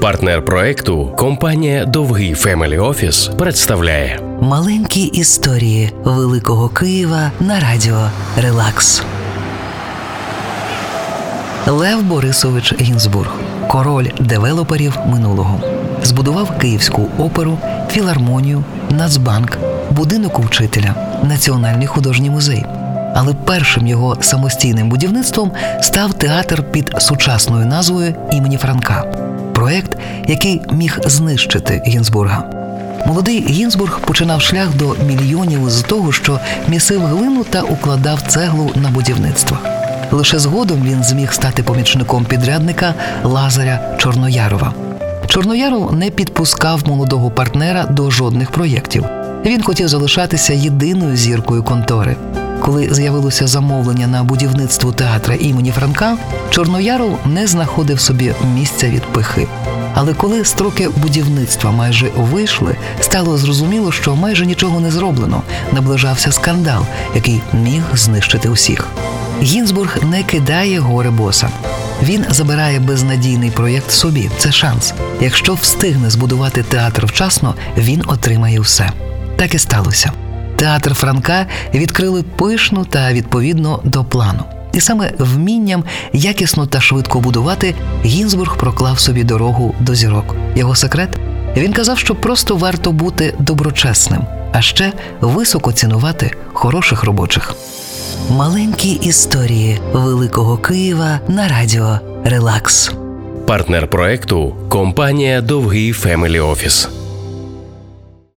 Партнер проекту компанія Довгий Family Office представляє Маленькі історії Великого Києва на радіо Relax. Лев Борисович Гінзбург, король девелоперів минулого, збудував Київську оперу, філармонію, Нацбанк, будинок учителя, Національний художній музей. Але першим його самостійним будівництвом став театр під сучасною назвою імені Франка. Проект, який міг знищити Гінзбурга. Молодий Гінзбург починав шлях до мільйонів з того, що місив глину та укладав цеглу на будівництво. Лише згодом він зміг стати помічником підрядника Лазаря Чорноярова. Чорнояров не підпускав молодого партнера до жодних проєктів. Він хотів залишатися єдиною зіркою контори. Коли з'явилося замовлення на будівництво театра імені Франка, Чорнояров не знаходив собі місця від пихи. Але коли строки будівництва майже вийшли, стало зрозуміло, що майже нічого не зроблено. Наближався скандал, який міг знищити усіх. Гінзбург не кидає горе боса. Він забирає безнадійний проєкт собі. Це шанс. Якщо встигне збудувати театр вчасно, він отримає все. Так і сталося. Театр Франка відкрили пишно та відповідно до плану. І саме вмінням якісно та швидко будувати Гінзбург проклав собі дорогу до зірок. Його секрет він казав, що просто варто бути доброчесним, а ще високо цінувати хороших робочих. Маленькі історії Великого Києва на радіо Relax. партнер проекту компанія Довгий Family Office.